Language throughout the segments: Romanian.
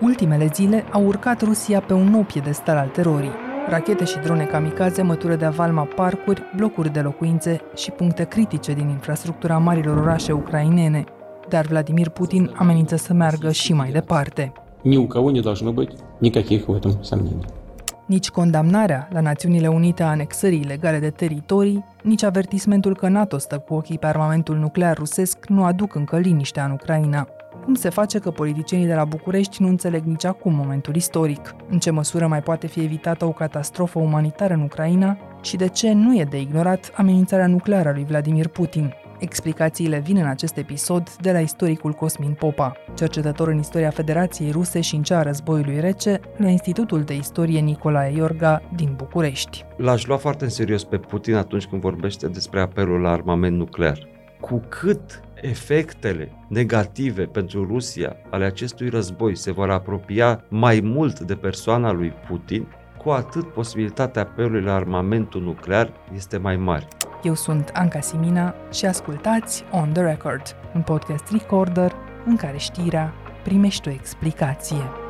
Ultimele zile au urcat Rusia pe un nou piedestal al terorii. Rachete și drone kamikaze mătură de avalma parcuri, blocuri de locuințe și puncte critice din infrastructura marilor orașe ucrainene. Dar Vladimir Putin amenință să meargă și mai departe. Ни у кого не должно быть никаких в этом сомнений. Nici condamnarea la Națiunile Unite a anexării ilegale de teritorii, nici avertismentul că NATO stă cu ochii pe armamentul nuclear rusesc nu aduc încă liniștea în Ucraina. Cum se face că politicienii de la București nu înțeleg nici acum momentul istoric? În ce măsură mai poate fi evitată o catastrofă umanitară în Ucraina? Și de ce nu e de ignorat amenințarea nucleară a lui Vladimir Putin? Explicațiile vin în acest episod de la istoricul Cosmin Popa, cercetător în istoria Federației Ruse și în cea a războiului rece, la Institutul de Istorie Nicolae Iorga din București. L-aș lua foarte în serios pe Putin atunci când vorbește despre apelul la armament nuclear. Cu cât efectele negative pentru Rusia ale acestui război se vor apropia mai mult de persoana lui Putin, cu atât posibilitatea apelului la armamentul nuclear este mai mare. Eu sunt Anca Simina și ascultați On The Record, un podcast recorder în care știrea primește o explicație.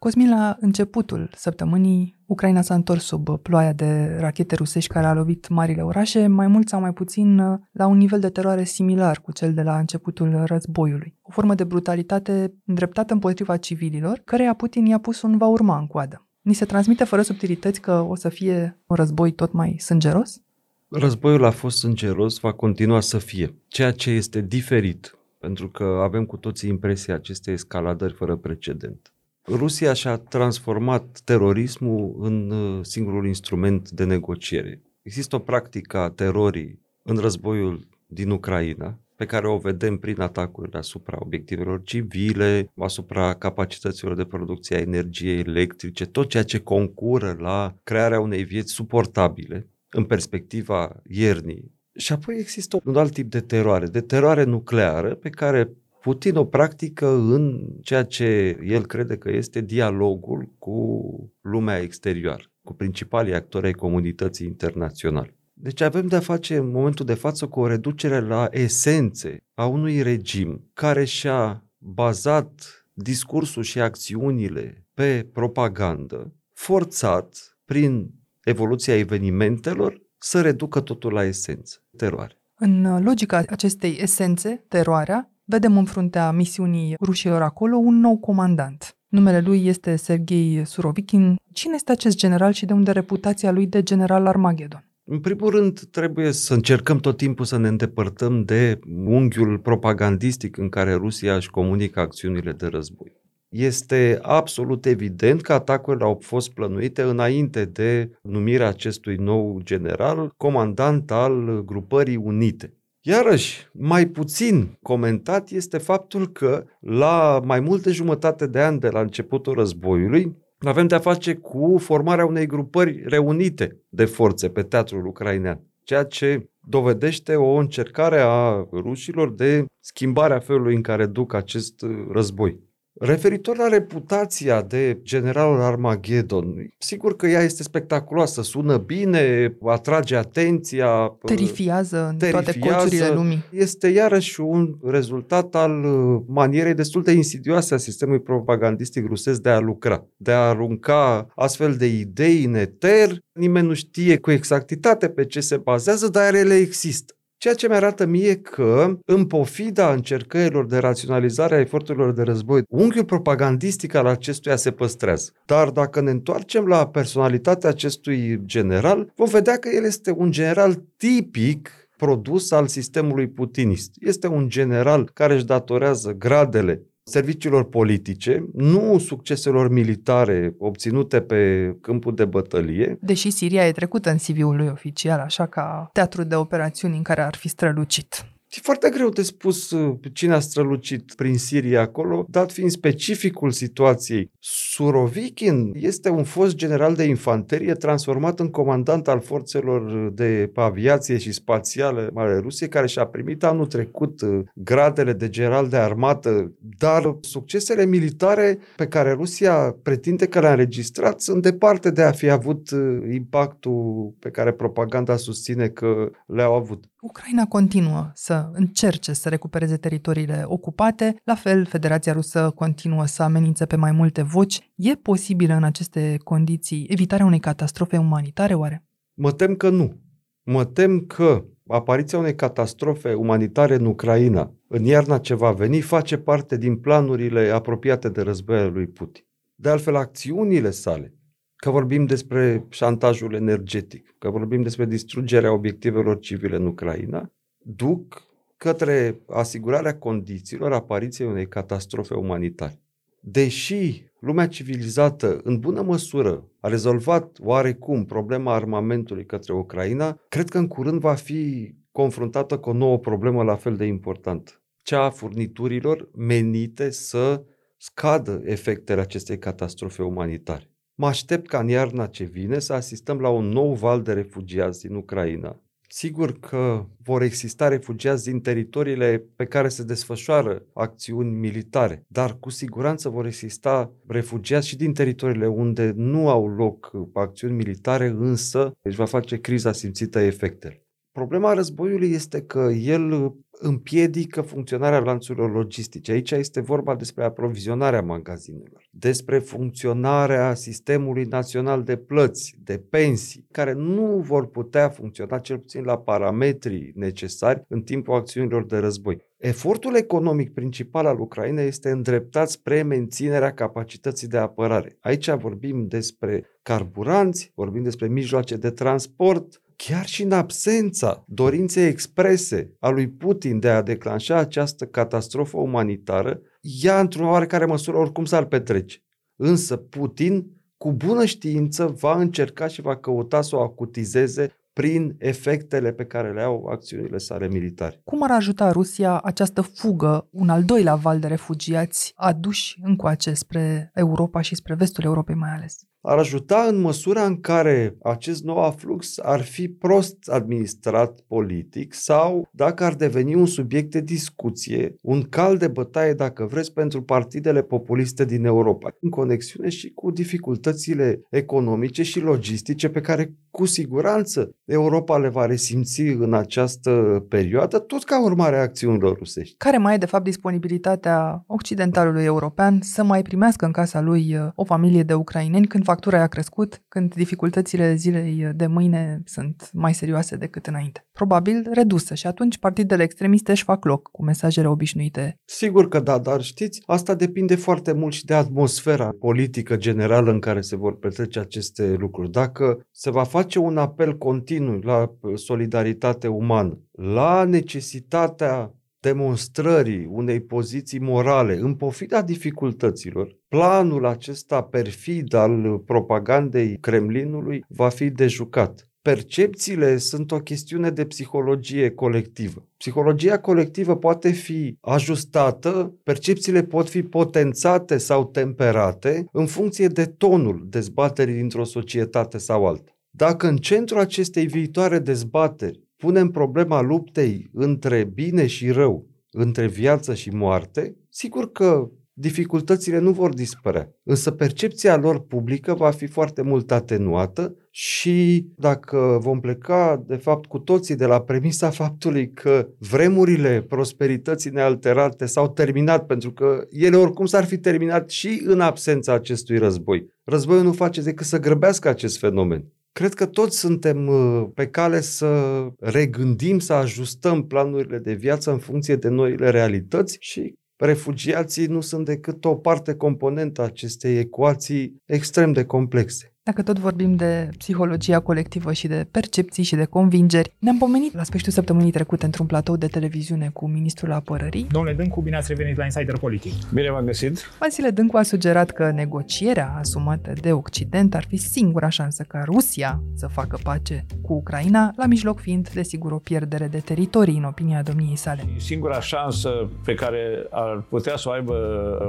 Cosmin, la începutul săptămânii, Ucraina s-a întors sub ploaia de rachete rusești care a lovit marile orașe, mai mult sau mai puțin la un nivel de teroare similar cu cel de la începutul războiului. O formă de brutalitate îndreptată împotriva civililor, căreia Putin i-a pus un va urma în coadă. Ni se transmite fără subtilități că o să fie un război tot mai sângeros? Războiul a fost sângeros, va continua să fie. Ceea ce este diferit, pentru că avem cu toții impresia acestei escaladări fără precedent. Rusia și-a transformat terorismul în uh, singurul instrument de negociere. Există o practică a terorii în războiul din Ucraina, pe care o vedem prin atacurile asupra obiectivelor civile, asupra capacităților de producție a energiei electrice, tot ceea ce concură la crearea unei vieți suportabile în perspectiva iernii. Și apoi există un alt tip de teroare, de teroare nucleară, pe care Putin o practică în ceea ce el crede că este dialogul cu lumea exterioară, cu principalii actori ai comunității internaționale. Deci avem de-a face în momentul de față cu o reducere la esențe a unui regim care și-a bazat discursul și acțiunile pe propagandă, forțat prin evoluția evenimentelor să reducă totul la esență, teroare. În logica acestei esențe, teroarea, vedem în fruntea misiunii rușilor acolo un nou comandant. Numele lui este Sergei Surovikin. Cine este acest general și de unde reputația lui de general Armageddon? În primul rând, trebuie să încercăm tot timpul să ne îndepărtăm de unghiul propagandistic în care Rusia își comunică acțiunile de război. Este absolut evident că atacurile au fost plănuite înainte de numirea acestui nou general, comandant al Grupării Unite. Iarăși, mai puțin comentat este faptul că la mai multe jumătate de ani de la începutul războiului, avem de-a face cu formarea unei grupări reunite de forțe pe teatrul ucrainean, ceea ce dovedește o încercare a rușilor de schimbarea felului în care duc acest război. Referitor la reputația de generalul Armageddon, sigur că ea este spectaculoasă, sună bine, atrage atenția. Terifiază în terifiază, toate colțurile lumii. Este iarăși un rezultat al uh, manierei destul de insidioase a sistemului propagandistic rusesc de a lucra, de a arunca astfel de idei în eter. Nimeni nu știe cu exactitate pe ce se bazează, dar ele există. Ceea ce mi arată mie că, în pofida încercărilor de raționalizare a eforturilor de război, unghiul propagandistic al acestuia se păstrează. Dar dacă ne întoarcem la personalitatea acestui general, vom vedea că el este un general tipic produs al sistemului putinist. Este un general care își datorează gradele serviciilor politice, nu succeselor militare obținute pe câmpul de bătălie. Deși Siria e trecută în CV-ul lui oficial, așa ca teatru de operațiuni în care ar fi strălucit. E foarte greu de spus uh, cine a strălucit prin Siria acolo, dat fiind specificul situației. Surovikin este un fost general de infanterie transformat în comandant al forțelor de aviație și spațiale ale Rusiei, care și-a primit anul trecut uh, gradele de general de armată, dar succesele militare pe care Rusia pretinde că le-a înregistrat sunt departe de a fi avut uh, impactul pe care propaganda susține că le-au avut. Ucraina continuă să încerce să recupereze teritoriile ocupate, la fel Federația Rusă continuă să amenințe pe mai multe voci. E posibilă în aceste condiții evitarea unei catastrofe umanitare oare? Mă tem că nu. Mă tem că apariția unei catastrofe umanitare în Ucraina, în iarna ce va veni, face parte din planurile apropiate de războiul lui Putin. De altfel, acțiunile sale, că vorbim despre șantajul energetic, că vorbim despre distrugerea obiectivelor civile în Ucraina, duc către asigurarea condițiilor apariției unei catastrofe umanitare. Deși lumea civilizată, în bună măsură, a rezolvat oarecum problema armamentului către Ucraina, cred că în curând va fi confruntată cu o nouă problemă la fel de importantă. Cea a furniturilor menite să scadă efectele acestei catastrofe umanitare. Mă aștept ca în iarna ce vine să asistăm la un nou val de refugiați din Ucraina. Sigur că vor exista refugiați din teritoriile pe care se desfășoară acțiuni militare, dar cu siguranță vor exista refugiați și din teritoriile unde nu au loc acțiuni militare, însă își va face criza simțită efectele. Problema războiului este că el împiedică funcționarea lanțurilor logistice. Aici este vorba despre aprovizionarea magazinelor, despre funcționarea sistemului național de plăți, de pensii, care nu vor putea funcționa cel puțin la parametrii necesari în timpul acțiunilor de război. Efortul economic principal al Ucrainei este îndreptat spre menținerea capacității de apărare. Aici vorbim despre carburanți, vorbim despre mijloace de transport, chiar și în absența dorinței exprese a lui Putin de a declanșa această catastrofă umanitară, ea într-o oarecare măsură oricum s-ar petrece. Însă Putin, cu bună știință, va încerca și va căuta să o acutizeze prin efectele pe care le au acțiunile sale militare. Cum ar ajuta Rusia această fugă, un al doilea val de refugiați aduși încoace spre Europa și spre vestul Europei mai ales? Ar ajuta în măsura în care acest nou aflux ar fi prost administrat politic sau dacă ar deveni un subiect de discuție, un cal de bătaie, dacă vreți, pentru partidele populiste din Europa, în conexiune și cu dificultățile economice și logistice pe care cu siguranță Europa le va resimți în această perioadă, tot ca urmare a acțiunilor rusești. Care mai e, de fapt, disponibilitatea occidentalului european să mai primească în casa lui uh, o familie de ucraineni când factura a crescut, când dificultățile zilei de mâine sunt mai serioase decât înainte. Probabil redusă și atunci partidele extremiste își fac loc cu mesajele obișnuite. Sigur că da, dar știți, asta depinde foarte mult și de atmosfera politică generală în care se vor petrece aceste lucruri. Dacă se va face un apel continuu la solidaritate umană, la necesitatea demonstrării unei poziții morale în pofida dificultăților, planul acesta perfid al propagandei Kremlinului va fi dejucat. Percepțiile sunt o chestiune de psihologie colectivă. Psihologia colectivă poate fi ajustată, percepțiile pot fi potențate sau temperate în funcție de tonul dezbaterii dintr-o societate sau alta. Dacă în centrul acestei viitoare dezbateri punem problema luptei între bine și rău, între viață și moarte, sigur că dificultățile nu vor dispărea. Însă percepția lor publică va fi foarte mult atenuată și dacă vom pleca, de fapt, cu toții de la premisa faptului că vremurile prosperității nealterate s-au terminat, pentru că ele oricum s-ar fi terminat și în absența acestui război. Războiul nu face decât să grăbească acest fenomen. Cred că toți suntem uh, pe cale să regândim, să ajustăm planurile de viață în funcție de noile realități și refugiații nu sunt decât o parte componentă a acestei ecuații extrem de complexe. Dacă tot vorbim de psihologia colectivă și de percepții și de convingeri, ne-am pomenit la sfârșitul săptămânii trecute într-un platou de televiziune cu ministrul apărării. Domnule Dâncu, bine ați revenit la Insider Politic. Bine v-am găsit. Vasile Dâncu a sugerat că negocierea asumată de Occident ar fi singura șansă ca Rusia să facă pace cu Ucraina, la mijloc fiind, desigur, o pierdere de teritorii, în opinia domniei sale. Singura șansă pe care ar putea să o aibă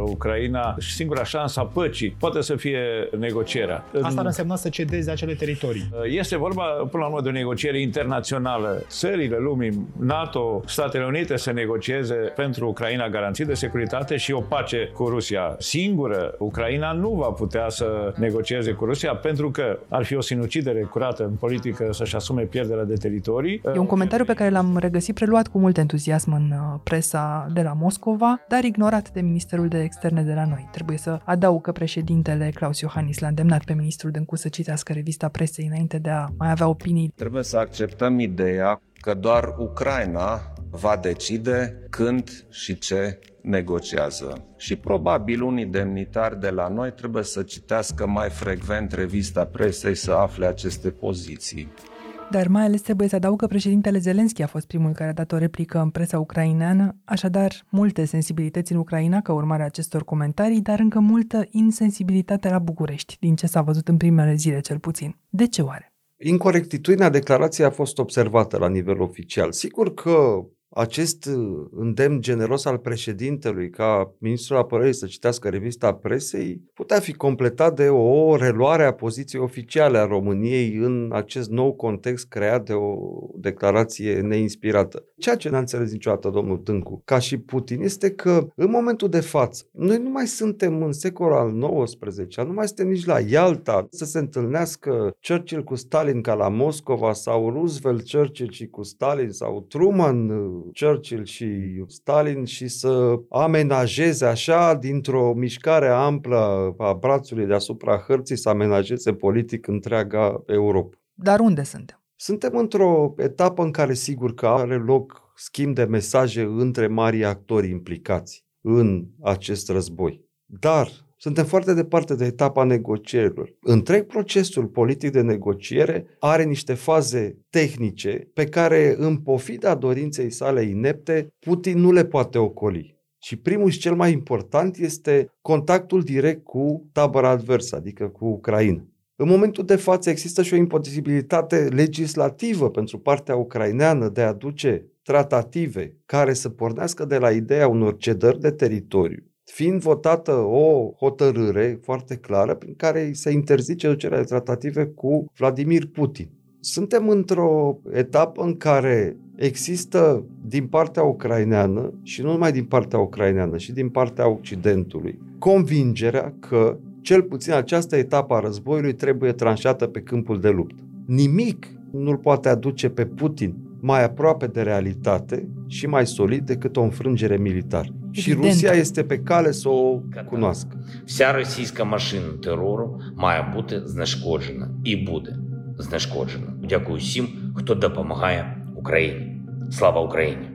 Ucraina și singura șansă a păcii poate să fie negocierea. Asta însemna să cedezi acele teritorii? Este vorba, până la urmă, de o negociere internațională. Țările lumii, NATO, Statele Unite să negocieze pentru Ucraina garanții de securitate și o pace cu Rusia. Singură, Ucraina nu va putea să negocieze cu Rusia pentru că ar fi o sinucidere curată în politică să-și asume pierderea de teritorii. E un comentariu pe care l-am regăsit preluat cu mult entuziasm în uh, presa de la Moscova, dar ignorat de Ministerul de Externe de la noi. Trebuie să adaug că președintele Claus Iohannis l-a îndemnat pe ministrul Dâncu să citească revista presei înainte de a mai avea opinii. Trebuie să acceptăm ideea că doar Ucraina va decide când și ce negociază. Și probabil unii demnitari de la noi trebuie să citească mai frecvent revista presei să afle aceste poziții. Dar mai ales trebuie să adaug că președintele Zelenski a fost primul care a dat o replică în presa ucraineană, așadar multe sensibilități în Ucraina ca urmare a acestor comentarii, dar încă multă insensibilitate la București, din ce s-a văzut în primele zile cel puțin. De ce oare? Incorectitudinea declarației a fost observată la nivel oficial. Sigur că acest uh, îndemn generos al președintelui ca ministrul apărării să citească revista presei putea fi completat de o reluare a poziției oficiale a României în acest nou context creat de o declarație neinspirată. Ceea ce n-a înțeles niciodată domnul Tâncu, ca și Putin, este că în momentul de față noi nu mai suntem în secolul al XIX, nu mai suntem nici la Ialta să se întâlnească Churchill cu Stalin ca la Moscova sau Roosevelt, Churchill și cu Stalin sau Truman uh, Churchill și Stalin și să amenajeze așa, dintr-o mișcare amplă a brațului deasupra hărții, să amenajeze politic întreaga Europa. Dar unde suntem? Suntem într-o etapă în care sigur că are loc schimb de mesaje între mari actori implicați în acest război. Dar suntem foarte departe de etapa negocierilor. Întreg procesul politic de negociere are niște faze tehnice pe care, în pofida dorinței sale inepte, Putin nu le poate ocoli. Și primul și cel mai important este contactul direct cu tabăra adversă, adică cu Ucraina. În momentul de față există și o imposibilitate legislativă pentru partea ucraineană de a aduce tratative care să pornească de la ideea unor cedări de teritoriu fiind votată o hotărâre foarte clară prin care se interzice ducerea de tratative cu Vladimir Putin. Suntem într-o etapă în care există din partea ucraineană și nu numai din partea ucraineană, și din partea Occidentului, convingerea că cel puțin această etapă a războiului trebuie tranșată pe câmpul de luptă. Nimic nu-l poate aduce pe Putin mai aproape de realitate și mai solid decât o înfrângere militară. Și Rusia este pe cale să o cunoască. Вся російська машина терору має бути знешкоджена і буде знешкоджена. Дякую всім, хто допомагає Україні. Слава Україні!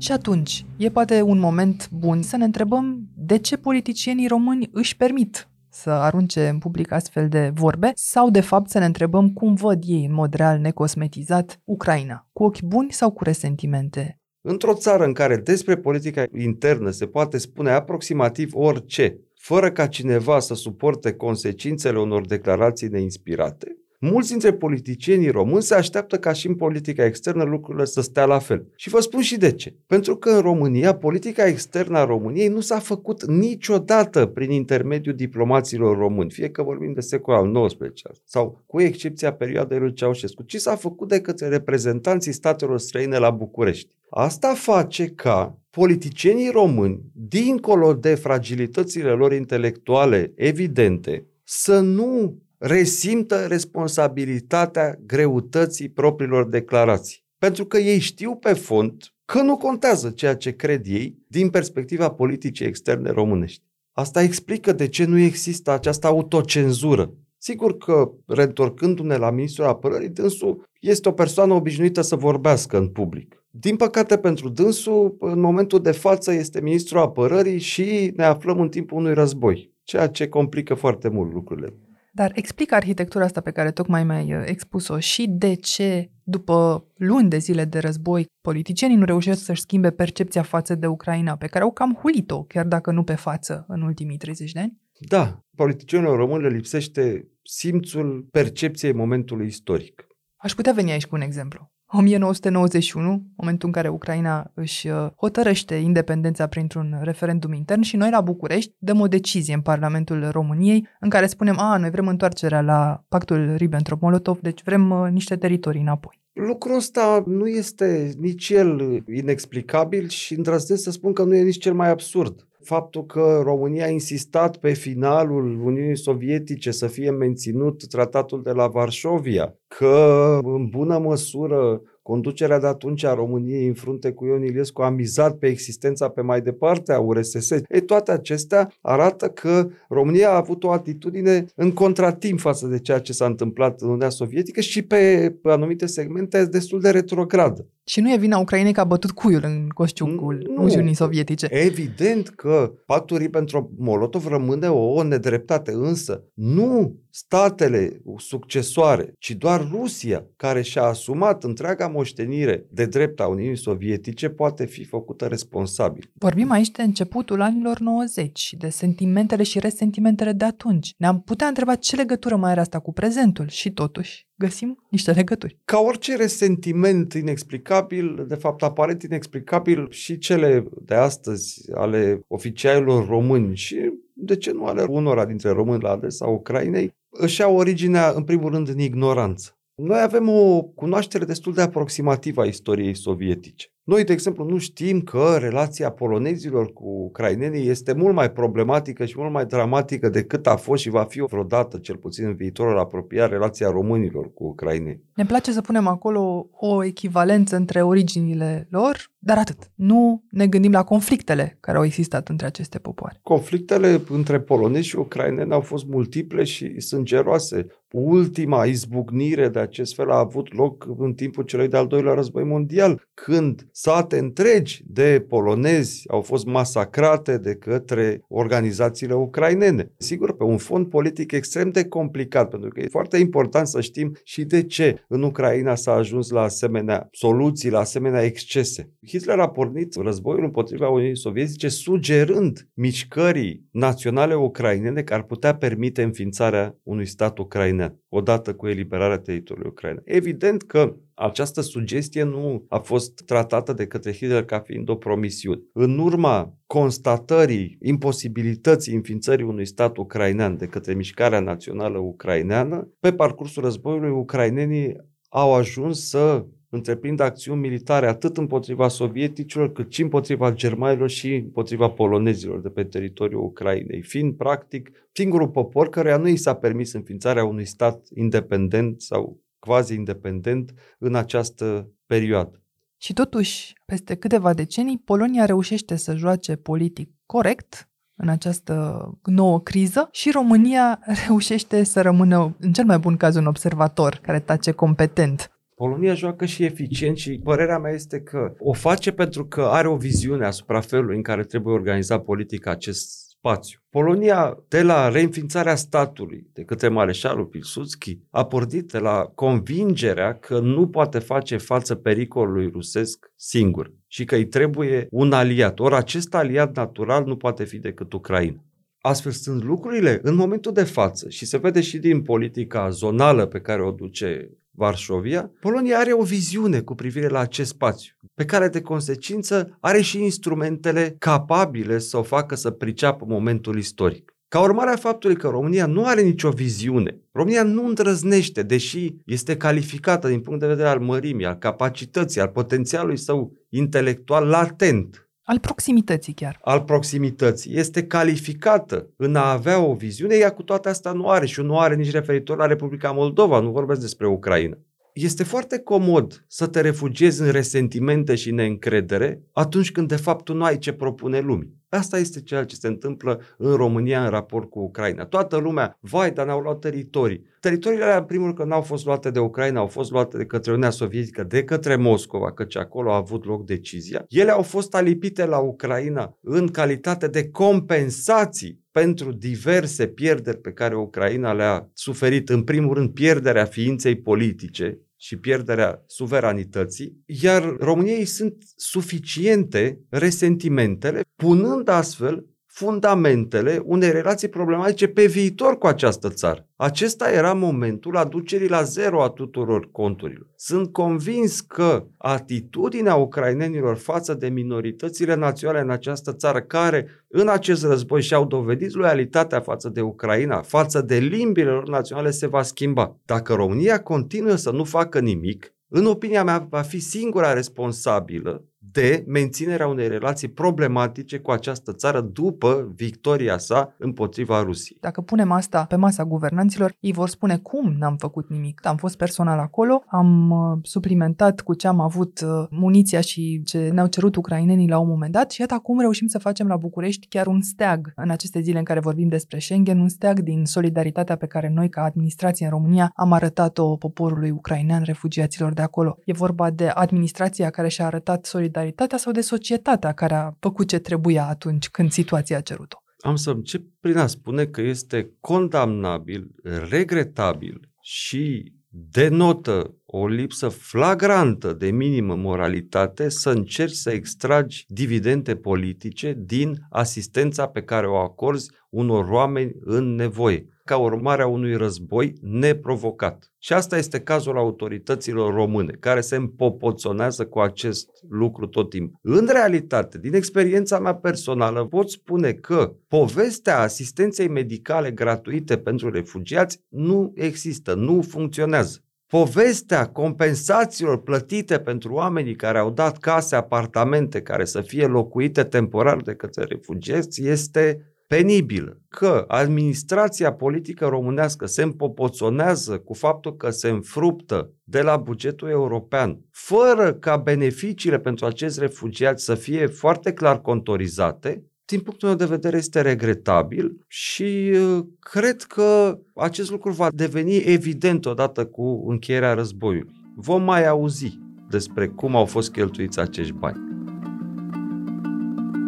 Și atunci, e poate un moment bun să ne întrebăm de ce politicienii români își permit să arunce în public astfel de vorbe sau de fapt să ne întrebăm cum văd ei în mod real necosmetizat Ucraina, cu ochi buni sau cu resentimente. Într-o țară în care despre politica internă se poate spune aproximativ orice, fără ca cineva să suporte consecințele unor declarații neinspirate, Mulți dintre politicienii români se așteaptă ca și în politica externă lucrurile să stea la fel. Și vă spun și de ce. Pentru că în România, politica externă a României nu s-a făcut niciodată prin intermediul diplomaților români, fie că vorbim de secolul al XIX sau cu excepția perioadei lui Ceaușescu, ci s-a făcut de către reprezentanții statelor străine la București. Asta face ca politicienii români, dincolo de fragilitățile lor intelectuale evidente, să nu resimtă responsabilitatea greutății propriilor declarații. Pentru că ei știu pe fond că nu contează ceea ce cred ei din perspectiva politicii externe românești. Asta explică de ce nu există această autocenzură. Sigur că, reîntorcându-ne la ministrul apărării, dânsul este o persoană obișnuită să vorbească în public. Din păcate pentru dânsul, în momentul de față este ministrul apărării și ne aflăm în timpul unui război, ceea ce complică foarte mult lucrurile. Dar explică arhitectura asta pe care tocmai mi-ai uh, expus-o și de ce, după luni de zile de război, politicienii nu reușesc să-și schimbe percepția față de Ucraina, pe care au cam hulit-o, chiar dacă nu pe față, în ultimii 30 de ani? Da, politicienilor români le lipsește simțul percepției momentului istoric. Aș putea veni aici cu un exemplu. 1991, momentul în care Ucraina își uh, hotărăște independența printr-un referendum intern și noi la București dăm o decizie în Parlamentul României în care spunem, a, noi vrem întoarcerea la pactul Ribbentrop-Molotov, deci vrem uh, niște teritorii înapoi. Lucrul ăsta nu este nici el inexplicabil și îndrăznesc să spun că nu e nici cel mai absurd faptul că România a insistat pe finalul Uniunii Sovietice să fie menținut tratatul de la Varșovia, că în bună măsură Conducerea de atunci a României în frunte cu Ion Iliescu a mizat pe existența pe mai departe a URSS. Ei, toate acestea arată că România a avut o atitudine în contratimp față de ceea ce s-a întâmplat în Uniunea Sovietică și pe anumite segmente destul de retrogradă. Și nu e vina Ucrainei că a bătut cuiul în coșciucul Uniunii Sovietice. Evident că pactul Ribbentrop-Molotov rămâne o nedreptate, însă nu statele succesoare, ci doar Rusia, care și-a asumat întreaga moștenire de drept a Uniunii Sovietice, poate fi făcută responsabil. Vorbim aici de începutul anilor 90 și de sentimentele și resentimentele de atunci. Ne-am putea întreba ce legătură mai are asta cu prezentul și totuși găsim niște legături. Ca orice resentiment inexplicabil, de fapt aparent inexplicabil și cele de astăzi ale oficialilor români și de ce nu ale unora dintre români la adresa Ucrainei, își au originea în primul rând în ignoranță. Noi avem o cunoaștere destul de aproximativă a istoriei sovietice. Noi, de exemplu, nu știm că relația polonezilor cu ucrainenii este mult mai problematică și mult mai dramatică decât a fost și va fi vreodată, cel puțin în viitorul apropiat, relația românilor cu ucraineni. Ne place să punem acolo o echivalență între originile lor, dar atât. Nu ne gândim la conflictele care au existat între aceste popoare. Conflictele între polonezi și ucraineni au fost multiple și sângeroase. Ultima izbucnire de acest fel a avut loc în timpul celui de-al doilea război mondial, când sate întregi de polonezi au fost masacrate de către organizațiile ucrainene. Sigur, pe un fond politic extrem de complicat, pentru că e foarte important să știm și de ce în Ucraina s-a ajuns la asemenea soluții, la asemenea excese. Hitler a pornit războiul împotriva Uniunii Sovietice sugerând mișcării naționale ucrainene care ar putea permite înființarea unui stat ucrainean, odată cu eliberarea teritoriului ucrainean. Evident că această sugestie nu a fost tratată de către Hitler ca fiind o promisiune. În urma constatării imposibilității înființării unui stat ucrainean de către mișcarea națională ucraineană, pe parcursul războiului ucrainenii au ajuns să întreprindă acțiuni militare atât împotriva sovieticilor, cât și împotriva germanilor și împotriva polonezilor de pe teritoriul Ucrainei, fiind practic singurul popor căruia nu i s-a permis înființarea unui stat independent sau quasi-independent în această perioadă. Și totuși, peste câteva decenii, Polonia reușește să joace politic corect în această nouă criză și România reușește să rămână, în cel mai bun caz, un observator care tace competent. Polonia joacă și eficient și părerea mea este că o face pentru că are o viziune asupra felului în care trebuie organizat politica acest spațiu. Polonia, de la reînființarea statului de către mareșalul Pilsudski, a pornit de la convingerea că nu poate face față pericolului rusesc singur și că îi trebuie un aliat. Ori acest aliat natural nu poate fi decât Ucraina. Astfel sunt lucrurile în momentul de față și se vede și din politica zonală pe care o duce Varșovia, Polonia are o viziune cu privire la acest spațiu, pe care de consecință are și instrumentele capabile să o facă să priceapă momentul istoric. Ca urmare a faptului că România nu are nicio viziune, România nu îndrăznește, deși este calificată din punct de vedere al mărimii, al capacității, al potențialului său intelectual latent al proximității chiar. Al proximității. Este calificată în a avea o viziune, ea cu toate astea nu are și nu are nici referitor la Republica Moldova, nu vorbesc despre Ucraina. Este foarte comod să te refugiezi în resentimente și neîncredere atunci când de fapt tu nu ai ce propune lumii. Asta este ceea ce se întâmplă în România în raport cu Ucraina. Toată lumea, vai, dar ne-au luat teritorii. Teritoriile alea, în primul rând, că n-au fost luate de Ucraina, au fost luate de către Uniunea Sovietică, de către Moscova, căci acolo a avut loc decizia. Ele au fost alipite la Ucraina în calitate de compensații pentru diverse pierderi pe care Ucraina le-a suferit, în primul rând pierderea ființei politice, și pierderea suveranității, iar României sunt suficiente resentimentele, punând astfel fundamentele unei relații problematice pe viitor cu această țară. Acesta era momentul aducerii la zero a tuturor conturilor. Sunt convins că atitudinea ucrainenilor față de minoritățile naționale în această țară, care în acest război și-au dovedit loialitatea față de Ucraina, față de limbile lor naționale, se va schimba. Dacă România continuă să nu facă nimic, în opinia mea, va fi singura responsabilă de menținerea unei relații problematice cu această țară după victoria sa împotriva Rusiei. Dacă punem asta pe masa guvernanților, ei vor spune cum n-am făcut nimic. Am fost personal acolo, am uh, suplimentat cu ce am avut uh, muniția și ce ne-au cerut ucrainenii la un moment dat și iată acum reușim să facem la București chiar un steag în aceste zile în care vorbim despre Schengen, un steag din solidaritatea pe care noi ca administrație în România am arătat-o poporului ucrainean, refugiaților de acolo. E vorba de administrația care și-a arătat solidaritatea solidaritatea sau de societatea care a făcut ce trebuia atunci când situația a cerut-o? Am să încep prin a spune că este condamnabil, regretabil și denotă o lipsă flagrantă de minimă moralitate să încerci să extragi dividende politice din asistența pe care o acorzi unor oameni în nevoie ca urmare a unui război neprovocat. Și asta este cazul autorităților române, care se împopoțonează cu acest lucru tot timpul. În realitate, din experiența mea personală, pot spune că povestea asistenței medicale gratuite pentru refugiați nu există, nu funcționează. Povestea compensațiilor plătite pentru oamenii care au dat case, apartamente care să fie locuite temporar de către refugiați este penibilă că administrația politică românească se împopoțonează cu faptul că se înfruptă de la bugetul european, fără ca beneficiile pentru acești refugiați să fie foarte clar contorizate, din punctul meu de vedere este regretabil și uh, cred că acest lucru va deveni evident odată cu încheierea războiului. Vom mai auzi despre cum au fost cheltuiți acești bani.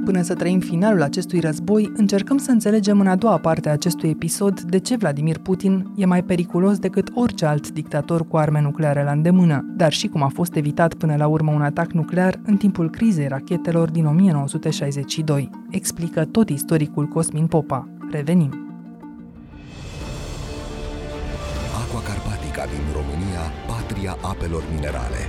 Până să trăim finalul acestui război, încercăm să înțelegem în a doua parte a acestui episod de ce Vladimir Putin e mai periculos decât orice alt dictator cu arme nucleare la îndemână, dar și cum a fost evitat până la urmă un atac nuclear în timpul crizei rachetelor din 1962. Explică tot istoricul Cosmin Popa. Revenim! Aqua Carpatica din România, patria apelor minerale.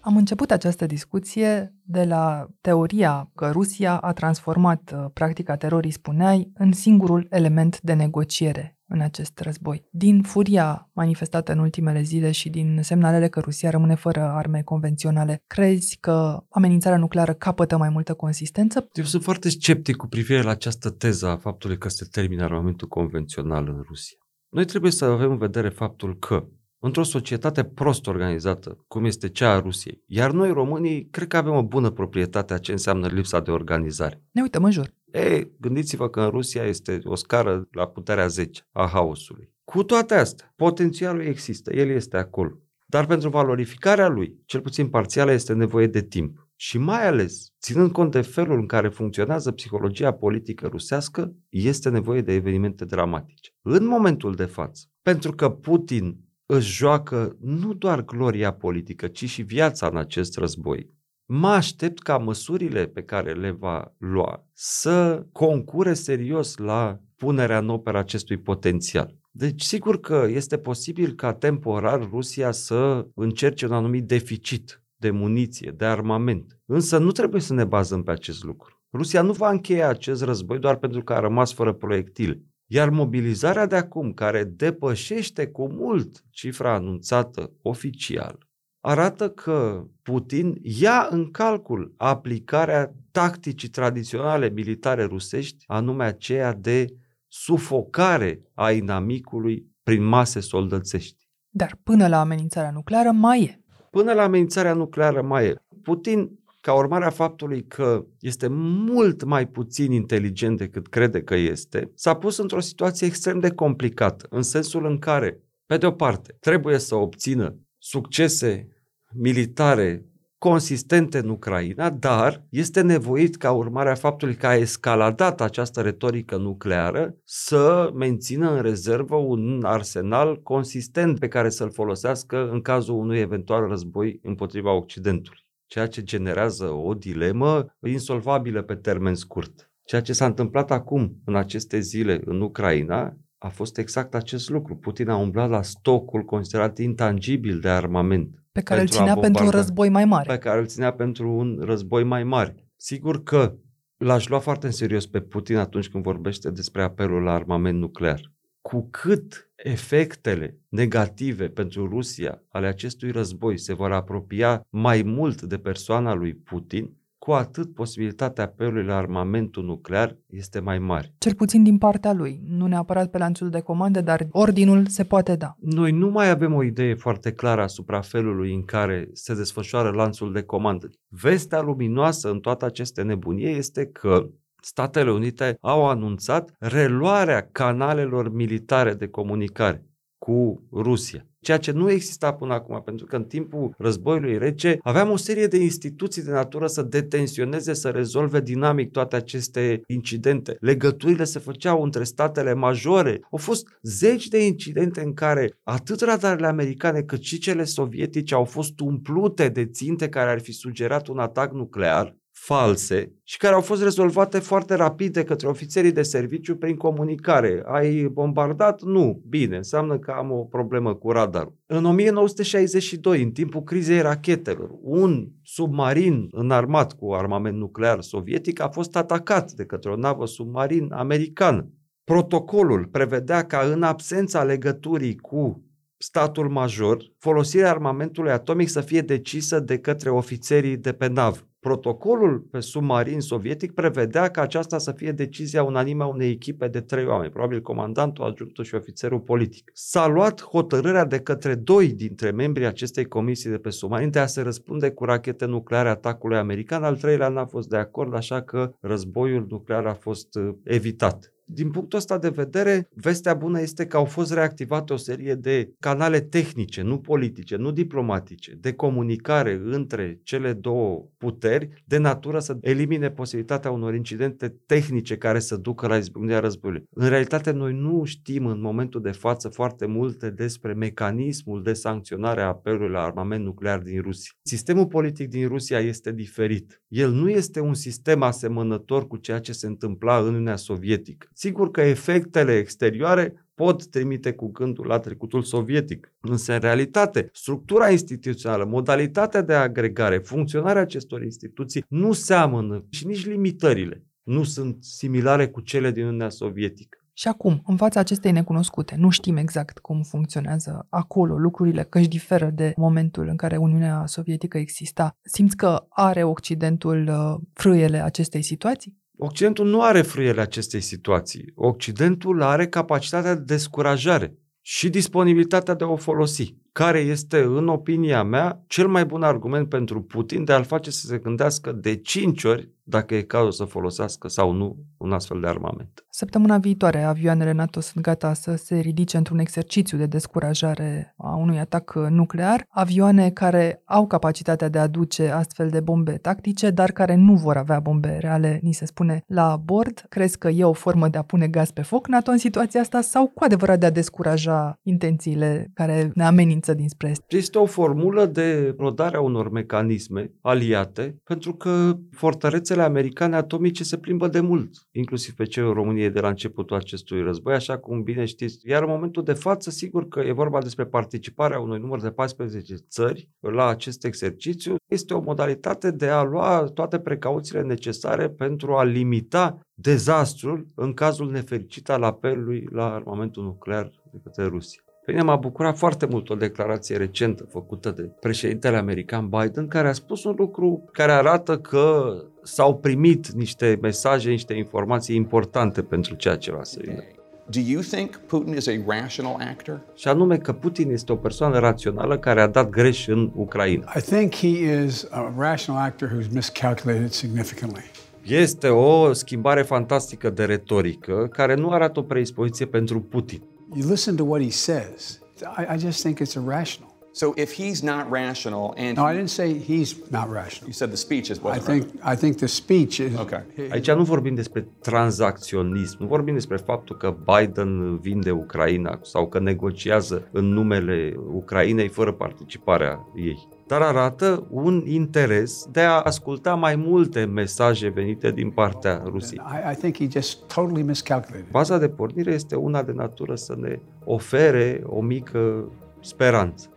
Am început această discuție de la teoria că Rusia a transformat uh, practica terorii, spuneai, în singurul element de negociere în acest război. Din furia manifestată în ultimele zile și din semnalele că Rusia rămâne fără arme convenționale, crezi că amenințarea nucleară capătă mai multă consistență? Eu sunt foarte sceptic cu privire la această teză a faptului că se termină armamentul convențional în Rusia. Noi trebuie să avem în vedere faptul că într-o societate prost organizată, cum este cea a Rusiei. Iar noi, românii, cred că avem o bună proprietate a ce înseamnă lipsa de organizare. Ne uităm în jur. Ei, gândiți-vă că în Rusia este o scară la puterea 10 a haosului. Cu toate astea, potențialul există, el este acolo. Dar pentru valorificarea lui, cel puțin parțială, este nevoie de timp. Și mai ales, ținând cont de felul în care funcționează psihologia politică rusească, este nevoie de evenimente dramatice. În momentul de față, pentru că Putin își joacă nu doar gloria politică, ci și viața în acest război. Mă aștept ca măsurile pe care le va lua să concure serios la punerea în operă acestui potențial. Deci, sigur că este posibil ca temporar Rusia să încerce un anumit deficit de muniție, de armament. Însă nu trebuie să ne bazăm pe acest lucru. Rusia nu va încheia acest război doar pentru că a rămas fără proiectile. Iar mobilizarea de acum, care depășește cu mult cifra anunțată oficial, arată că Putin ia în calcul aplicarea tacticii tradiționale militare rusești, anume aceea de sufocare a inamicului prin mase soldățești. Dar până la amenințarea nucleară mai e. Până la amenințarea nucleară mai e. Putin ca urmare a faptului că este mult mai puțin inteligent decât crede că este, s-a pus într-o situație extrem de complicată, în sensul în care, pe de o parte, trebuie să obțină succese militare consistente în Ucraina, dar este nevoit ca urmare a faptului că a escaladat această retorică nucleară să mențină în rezervă un arsenal consistent pe care să-l folosească în cazul unui eventual război împotriva Occidentului. Ceea ce generează o dilemă insolvabilă pe termen scurt. Ceea ce s-a întâmplat acum, în aceste zile, în Ucraina, a fost exact acest lucru. Putin a umblat la stocul considerat intangibil de armament. Pe care îl ținea pentru un război mai mare. Pe care îl ținea pentru un război mai mare. Sigur că l-aș lua foarte în serios pe Putin atunci când vorbește despre apelul la armament nuclear. Cu cât efectele negative pentru Rusia ale acestui război se vor apropia mai mult de persoana lui Putin, cu atât posibilitatea apelului la armamentul nuclear este mai mare. Cel puțin din partea lui, nu neapărat pe lanțul de comandă, dar ordinul se poate da. Noi nu mai avem o idee foarte clară asupra felului în care se desfășoară lanțul de comandă. Vestea luminoasă în toată aceste nebunie este că Statele Unite au anunțat reluarea canalelor militare de comunicare cu Rusia. Ceea ce nu exista până acum, pentru că în timpul războiului rece aveam o serie de instituții de natură să detensioneze, să rezolve dinamic toate aceste incidente. Legăturile se făceau între statele majore. Au fost zeci de incidente în care atât radarele americane cât și cele sovietice au fost umplute de ținte care ar fi sugerat un atac nuclear false și care au fost rezolvate foarte rapid de către ofițerii de serviciu prin comunicare. Ai bombardat? Nu. Bine, înseamnă că am o problemă cu radarul. În 1962, în timpul crizei rachetelor, un submarin înarmat cu armament nuclear sovietic a fost atacat de către o navă submarin americană. Protocolul prevedea ca în absența legăturii cu statul major, folosirea armamentului atomic să fie decisă de către ofițerii de pe navă. Protocolul pe submarin sovietic prevedea ca aceasta să fie decizia unanimă a unei echipe de trei oameni, probabil comandantul, adjunctul și ofițerul politic. S-a luat hotărârea de către doi dintre membrii acestei comisii de pe submarin de a se răspunde cu rachete nucleare atacului american, al treilea n-a fost de acord, așa că războiul nuclear a fost uh, evitat. Din punctul ăsta de vedere, vestea bună este că au fost reactivate o serie de canale tehnice, nu politice, nu diplomatice, de comunicare între cele două puteri, de natură să elimine posibilitatea unor incidente tehnice care să ducă la izbucnirea războiului. În realitate, noi nu știm în momentul de față foarte multe despre mecanismul de sancționare a apelului la armament nuclear din Rusia. Sistemul politic din Rusia este diferit. El nu este un sistem asemănător cu ceea ce se întâmpla în Uniunea Sovietică Sigur că efectele exterioare pot trimite cu gândul la trecutul sovietic. Însă, în realitate, structura instituțională, modalitatea de agregare, funcționarea acestor instituții nu seamănă și nici limitările nu sunt similare cu cele din Uniunea Sovietică. Și acum, în fața acestei necunoscute, nu știm exact cum funcționează acolo lucrurile, că își diferă de momentul în care Uniunea Sovietică exista. Simți că are Occidentul uh, frâiele acestei situații? Occidentul nu are frâiele acestei situații. Occidentul are capacitatea de descurajare și disponibilitatea de a o folosi, care este, în opinia mea, cel mai bun argument pentru Putin de a-l face să se gândească de cinci ori dacă e cazul să folosească sau nu un astfel de armament. Săptămâna viitoare, avioanele NATO sunt gata să se ridice într-un exercițiu de descurajare a unui atac nuclear, avioane care au capacitatea de a aduce astfel de bombe tactice, dar care nu vor avea bombe reale, ni se spune, la bord. Crezi că e o formă de a pune gaz pe foc NATO în situația asta sau cu adevărat de a descuraja intențiile care ne amenință dinspre est? Este o formulă de rodare a unor mecanisme aliate, pentru că fortărețele Rachetele americane atomice se plimbă de mult, inclusiv pe cele României de la începutul acestui război, așa cum bine știți. Iar în momentul de față, sigur că e vorba despre participarea unui număr de 14 țări la acest exercițiu. Este o modalitate de a lua toate precauțiile necesare pentru a limita dezastrul în cazul nefericit al apelului la armamentul nuclear de către Rusia. Pe mine m-a bucurat foarte mult o declarație recentă făcută de președintele american Biden, care a spus un lucru care arată că s-au primit niște mesaje, niște informații importante pentru ceea ce va să vină. Do you think Putin is a rational actor? Și anume că Putin este o persoană rațională care a dat greș în Ucraina. I think he is a rational actor who's miscalculated significantly. Este o schimbare fantastică de retorică care nu arată o predispoziție pentru Putin. You listen to what he says. I, I just think it's irrational. So if he's not rational and No, I didn't say he's not rational. you said the speech is I wasn't think I think the speech is Okay. Aici nu vorbim despre tranzacționism, nu vorbim despre faptul că Biden vinde Ucraina sau că negociază în numele Ucrainei fără participarea ei. Dar arată un interes de a asculta mai multe mesaje venite din partea Rusiei. I, I think he just totally miscalculated. Baza de pornire este una de natură să ne ofere o mică speranță.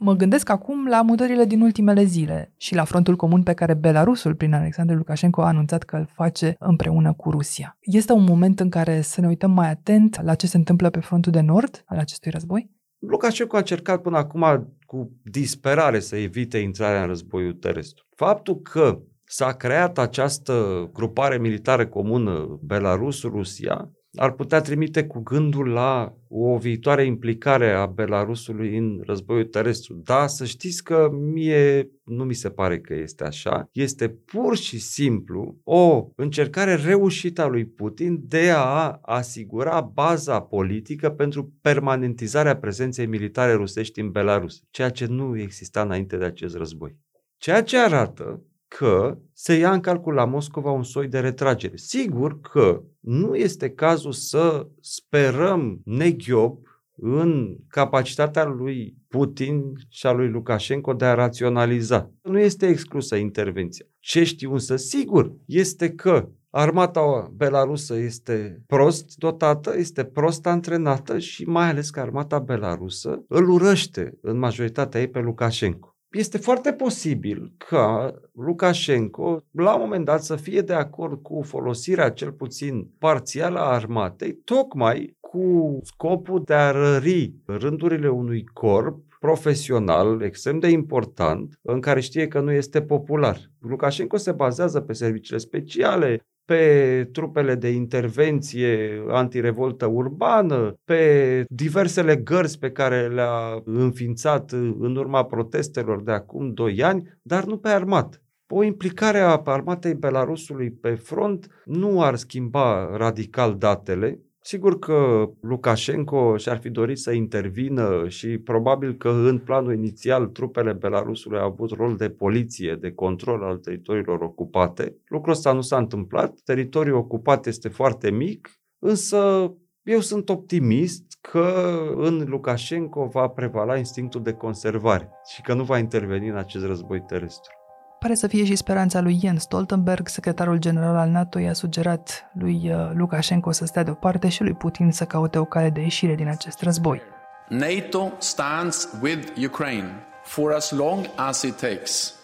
Mă gândesc acum la mutările din ultimele zile și la frontul comun pe care Belarusul, prin Alexandru Lukashenko, a anunțat că îl face împreună cu Rusia. Este un moment în care să ne uităm mai atent la ce se întâmplă pe frontul de nord al acestui război? Lukashenko a încercat până acum cu disperare să evite intrarea în războiul terestru. Faptul că s-a creat această grupare militară comună Belarus-Rusia ar putea trimite cu gândul la o viitoare implicare a Belarusului în războiul terestru. Da, să știți că mie nu mi se pare că este așa. Este pur și simplu o încercare reușită a lui Putin de a asigura baza politică pentru permanentizarea prezenței militare rusești în Belarus, ceea ce nu exista înainte de acest război. Ceea ce arată că se ia în calcul la Moscova un soi de retragere. Sigur că nu este cazul să sperăm neghiob în capacitatea lui Putin și a lui Lukashenko de a raționaliza. Nu este exclusă intervenția. Ce știu însă sigur este că Armata belarusă este prost dotată, este prost antrenată și mai ales că armata belarusă îl urăște în majoritatea ei pe Lukashenko. Este foarte posibil ca Lukashenko la un moment dat să fie de acord cu folosirea cel puțin parțială a armatei, tocmai cu scopul de a rări rândurile unui corp profesional extrem de important, în care știe că nu este popular. Lukashenko se bazează pe serviciile speciale, pe trupele de intervenție antirevoltă urbană, pe diversele gărzi pe care le-a înființat în urma protestelor de acum 2 ani, dar nu pe armată. O implicare a armatei Belarusului pe front nu ar schimba radical datele, Sigur că Lukashenko și-ar fi dorit să intervină și probabil că în planul inițial trupele Belarusului au avut rol de poliție, de control al teritoriilor ocupate. Lucrul ăsta nu s-a întâmplat, teritoriul ocupat este foarte mic, însă eu sunt optimist că în Lukashenko va prevala instinctul de conservare și că nu va interveni în acest război terestru. Pare să fie și speranța lui Jens Stoltenberg, secretarul general al NATO, i-a sugerat lui uh, Lukashenko să stea deoparte și lui Putin să caute o cale de ieșire din acest război. NATO stands with Ukraine for as long as it takes.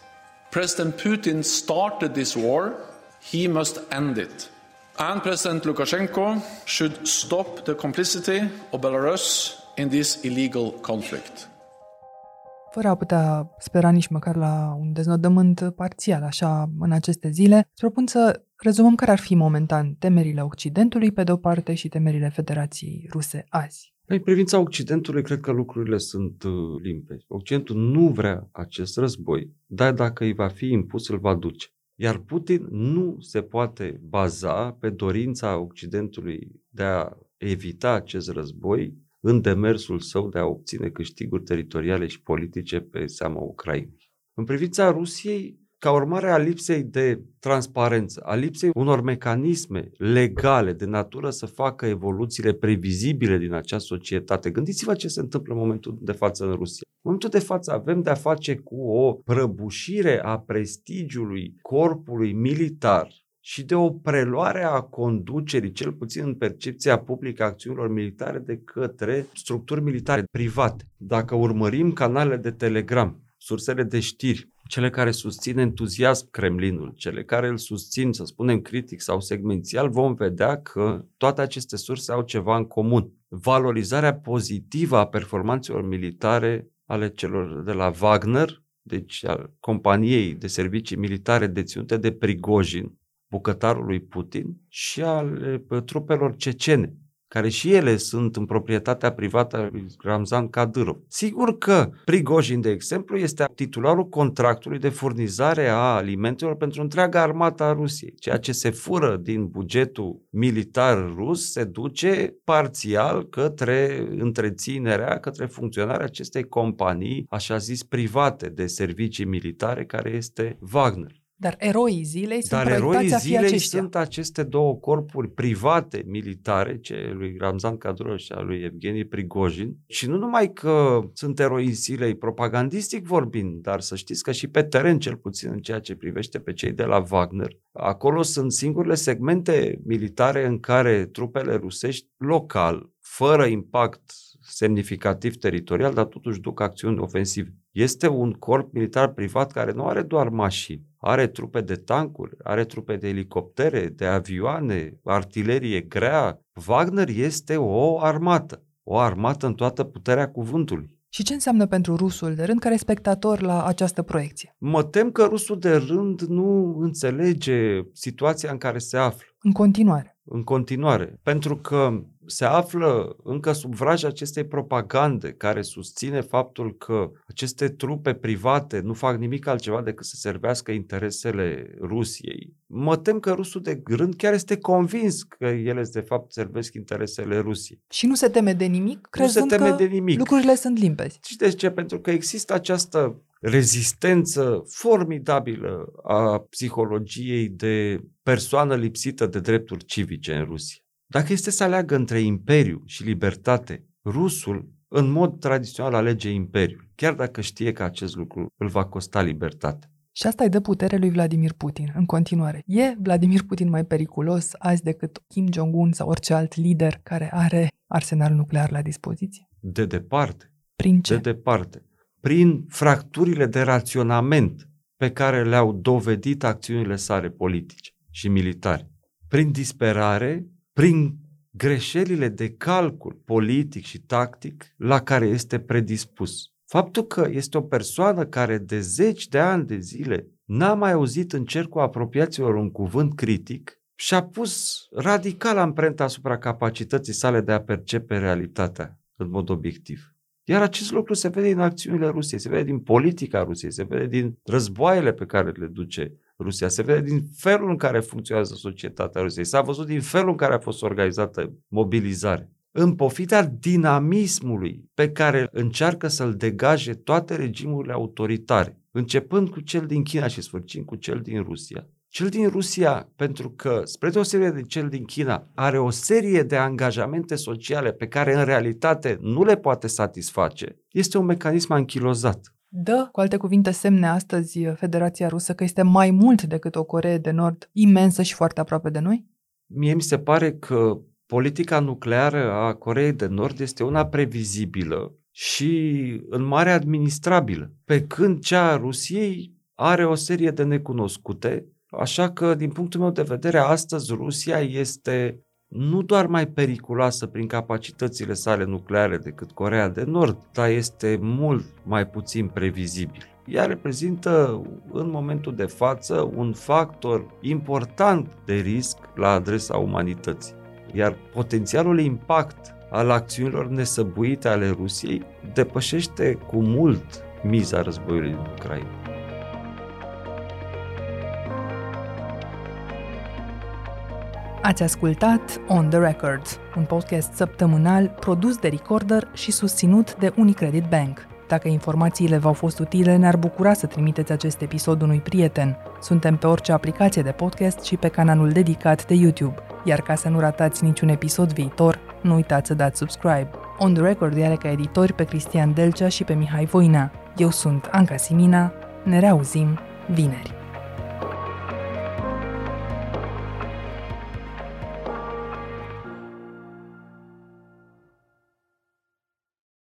President Putin started this war, he must end it. And President Lukashenko should stop the complicity of Belarus in this illegal conflict. Fără a putea spera nici măcar la un deznodământ parțial, așa, în aceste zile, îți propun să rezumăm care ar fi momentan temerile Occidentului pe de-o parte și temerile Federației Ruse azi. În privința Occidentului, cred că lucrurile sunt uh, limpezi. Occidentul nu vrea acest război, dar dacă îi va fi impus, îl va duce. Iar Putin nu se poate baza pe dorința Occidentului de a evita acest război în demersul său de a obține câștiguri teritoriale și politice pe seama Ucrainei. În privința Rusiei, ca urmare a lipsei de transparență, a lipsei unor mecanisme legale de natură să facă evoluțiile previzibile din acea societate. Gândiți-vă ce se întâmplă în momentul de față în Rusia. În momentul de față avem de-a face cu o prăbușire a prestigiului corpului militar și de o preluare a conducerii, cel puțin în percepția publică a acțiunilor militare, de către structuri militare private. Dacă urmărim canalele de telegram, sursele de știri, cele care susțin entuziasm Kremlinul, cele care îl susțin, să spunem, critic sau segmențial, vom vedea că toate aceste surse au ceva în comun. Valorizarea pozitivă a performanțelor militare ale celor de la Wagner, deci al companiei de servicii militare deținute de Prigojin, bucătarul lui Putin, și al trupelor cecene, care și ele sunt în proprietatea privată a lui Ramzan Kadyrov. Sigur că Prigojin, de exemplu, este titularul contractului de furnizare a alimentelor pentru întreaga armată a Rusiei. Ceea ce se fură din bugetul militar rus se duce parțial către întreținerea, către funcționarea acestei companii, așa zis, private de servicii militare, care este Wagner. Dar eroii zilei sunt Dar proiectați eroii a fi zilei aceștia. sunt aceste două corpuri private militare, ce lui Ramzan Kadyrov și a lui Evgeni Prigojin. Și nu numai că sunt eroii zilei propagandistic vorbind, dar să știți că și pe teren, cel puțin în ceea ce privește pe cei de la Wagner, acolo sunt singurele segmente militare în care trupele rusești local, fără impact semnificativ teritorial, dar totuși duc acțiuni ofensive. Este un corp militar privat care nu are doar mașini, are trupe de tancuri, are trupe de elicoptere, de avioane, artilerie grea. Wagner este o armată, o armată în toată puterea cuvântului. Și ce înseamnă pentru rusul de rând care spectator la această proiecție? Mă tem că rusul de rând nu înțelege situația în care se află În continuare. În continuare, pentru că se află încă sub vraja acestei propagande care susține faptul că aceste trupe private nu fac nimic altceva decât să servească interesele Rusiei. Mă tem că rusul de rând chiar este convins că ele de fapt servesc interesele Rusiei. Și nu se teme de nimic, crezând se teme că de nimic. lucrurile sunt limpezi. Și de ce? Pentru că există această rezistență formidabilă a psihologiei de persoană lipsită de drepturi civice în Rusia. Dacă este să aleagă între imperiu și libertate, rusul în mod tradițional alege imperiul, chiar dacă știe că acest lucru îl va costa libertate. Și asta îi dă putere lui Vladimir Putin în continuare. E Vladimir Putin mai periculos azi decât Kim Jong-un sau orice alt lider care are arsenal nuclear la dispoziție? De departe, Prin ce? de departe, prin fracturile de raționament pe care le-au dovedit acțiunile sale politice și militare, prin disperare, prin greșelile de calcul politic și tactic la care este predispus. Faptul că este o persoană care de zeci de ani de zile n-a mai auzit în cercul apropiaților un cuvânt critic și-a pus radical amprenta asupra capacității sale de a percepe realitatea în mod obiectiv. Iar acest lucru se vede din acțiunile Rusiei, se vede din politica Rusiei, se vede din războaiele pe care le duce Rusia, se vede din felul în care funcționează societatea Rusiei, s-a văzut din felul în care a fost organizată mobilizare. În pofita dinamismului pe care încearcă să-l degaje toate regimurile autoritare, începând cu cel din China și sfârșind cu cel din Rusia, cel din Rusia, pentru că, spre deosebire de cel din China, are o serie de angajamente sociale pe care în realitate nu le poate satisface, este un mecanism anchilozat. Dă, cu alte cuvinte, semne astăzi Federația Rusă că este mai mult decât o Coree de Nord imensă și foarte aproape de noi? Mie mi se pare că politica nucleară a Coreei de Nord este una previzibilă și în mare administrabilă, pe când cea a Rusiei are o serie de necunoscute, așa că, din punctul meu de vedere, astăzi Rusia este nu doar mai periculoasă prin capacitățile sale nucleare decât Corea de Nord, dar este mult mai puțin previzibil. Ea reprezintă în momentul de față un factor important de risc la adresa umanității. Iar potențialul impact al acțiunilor nesăbuite ale Rusiei depășește cu mult miza războiului din Ucraina. Ați ascultat On The Record, un podcast săptămânal produs de Recorder și susținut de Unicredit Bank. Dacă informațiile v-au fost utile, ne-ar bucura să trimiteți acest episod unui prieten. Suntem pe orice aplicație de podcast și pe canalul dedicat de YouTube. Iar ca să nu ratați niciun episod viitor, nu uitați să dați subscribe. On The Record are ca editori pe Cristian Delcea și pe Mihai Voina. Eu sunt Anca Simina. Ne reauzim vineri.